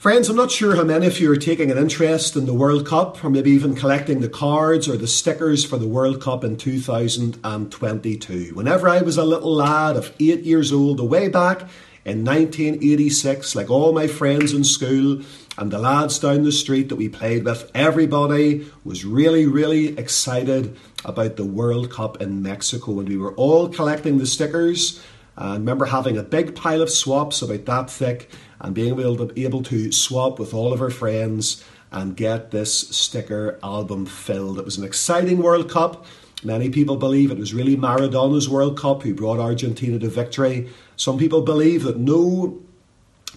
Friends, I'm not sure how many of you are taking an interest in the World Cup or maybe even collecting the cards or the stickers for the World Cup in 2022. Whenever I was a little lad of eight years old, way back in 1986, like all my friends in school and the lads down the street that we played with, everybody was really, really excited about the World Cup in Mexico. And we were all collecting the stickers. I remember having a big pile of swaps about that thick and being able to, able to swap with all of our friends and get this sticker album filled. It was an exciting World Cup. Many people believe it was really Maradona's World Cup who brought Argentina to victory. Some people believe that no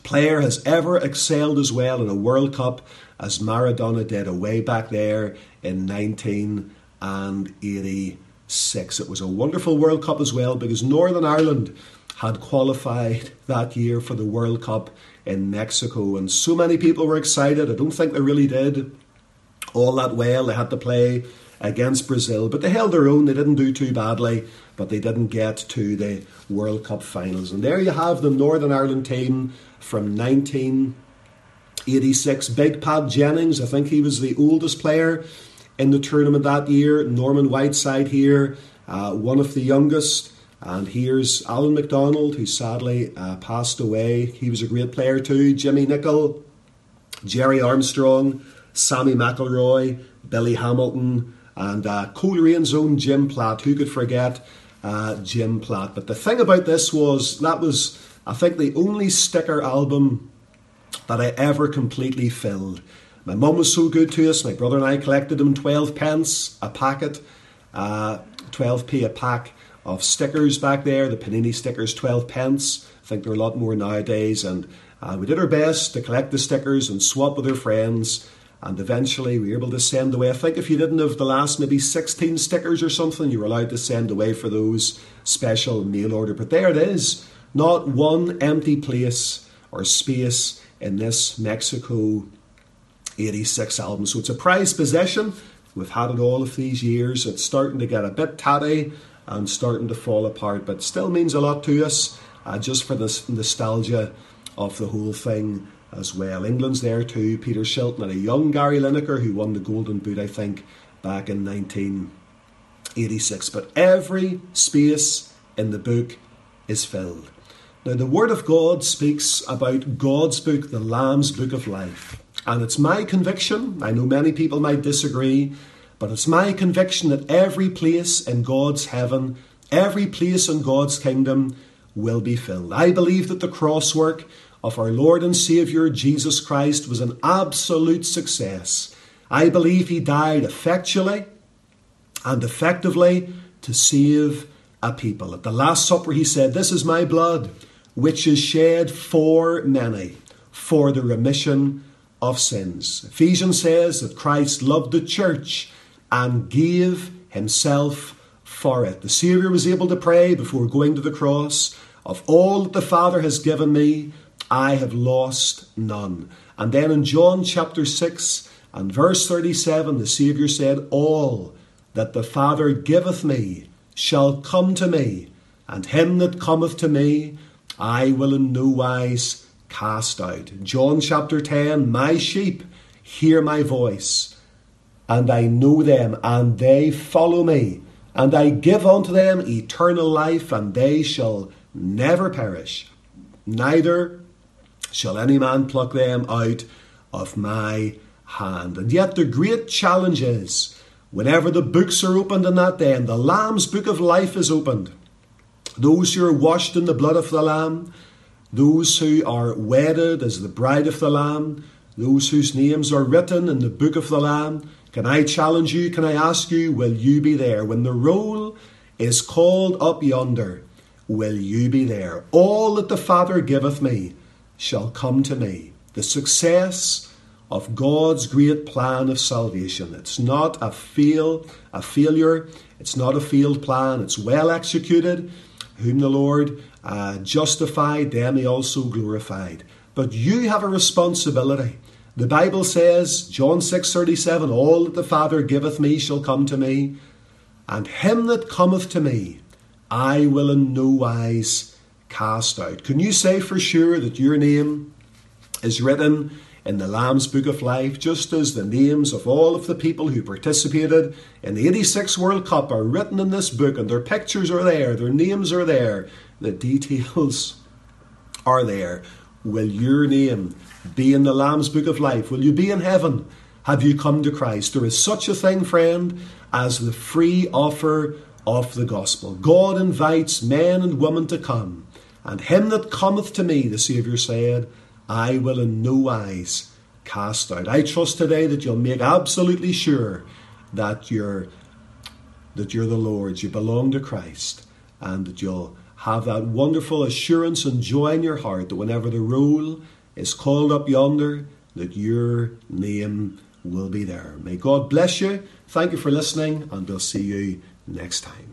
player has ever excelled as well in a World Cup as Maradona did away back there in 1986. It was a wonderful World Cup as well because Northern Ireland had qualified that year for the World Cup in Mexico. And so many people were excited. I don't think they really did all that well. They had to play against Brazil, but they held their own. They didn't do too badly, but they didn't get to the World Cup finals. And there you have the Northern Ireland team from 1986. Big Pat Jennings, I think he was the oldest player in the tournament that year. Norman Whiteside here, uh, one of the youngest. And here's Alan McDonald, who sadly uh, passed away. He was a great player too. Jimmy Nicholl, Gerry Armstrong, Sammy McIlroy, Billy Hamilton, and uh, Coleraine own Jim Platt. Who could forget uh, Jim Platt? But the thing about this was that was, I think, the only sticker album that I ever completely filled. My mum was so good to us. My brother and I collected them 12 pence a packet, uh, 12p a pack of stickers back there. The Panini stickers, 12 pence. I think there are a lot more nowadays. And uh, we did our best to collect the stickers and swap with our friends. And eventually we were able to send away. I think if you didn't have the last maybe 16 stickers or something, you were allowed to send away for those special mail order. But there it is. Not one empty place or space in this Mexico 86 album. So it's a prized possession. We've had it all of these years. It's starting to get a bit tatty and starting to fall apart, but still means a lot to us uh, just for the nostalgia of the whole thing as well. England's there too, Peter Shilton and a young Gary Lineker who won the Golden Boot, I think, back in 1986. But every space in the book is filled. Now, the Word of God speaks about God's book, the Lamb's Book of Life. And it's my conviction, I know many people might disagree, but it's my conviction that every place in God's heaven, every place in God's kingdom will be filled. I believe that the cross work of our Lord and Saviour Jesus Christ was an absolute success. I believe he died effectually and effectively to save a people. At the Last Supper, he said, This is my blood, which is shed for many for the remission of sins. Ephesians says that Christ loved the church and gave himself for it. The Saviour was able to pray before going to the cross Of all that the Father has given me, I have lost none. And then in John chapter 6 and verse 37, the Saviour said, All that the Father giveth me shall come to me, and him that cometh to me I will in no wise cast out. John chapter 10, My sheep hear my voice and I know them, and they follow me. And I give unto them eternal life, and they shall never perish, neither shall any man pluck them out of my hand. And yet, the great challenge is whenever the books are opened in that day, and the Lamb's book of life is opened, those who are washed in the blood of the Lamb, those who are wedded as the bride of the Lamb, those whose names are written in the book of the Lamb, can I challenge you? Can I ask you, will you be there? When the roll is called up yonder, will you be there? All that the Father giveth me shall come to me. The success of God's great plan of salvation. It's not a fail, a failure. It's not a failed plan. It's well executed. Whom the Lord uh, justified, them he also glorified. But you have a responsibility. The Bible says, John 6:37, all that the Father giveth me shall come to me, and him that cometh to me I will in no wise cast out. Can you say for sure that your name is written in the Lamb's Book of Life, just as the names of all of the people who participated in the 86 World Cup are written in this book, and their pictures are there, their names are there, the details are there. Will your name be in the Lamb's Book of Life? Will you be in heaven? Have you come to Christ? There is such a thing, friend, as the free offer of the gospel. God invites men and women to come, and him that cometh to me, the Saviour said, I will in no wise cast out. I trust today that you'll make absolutely sure that you're that you're the Lord's, you belong to Christ, and that you'll have that wonderful assurance and joy in your heart that whenever the roll is called up yonder, that your name will be there. May God bless you. Thank you for listening, and we'll see you next time.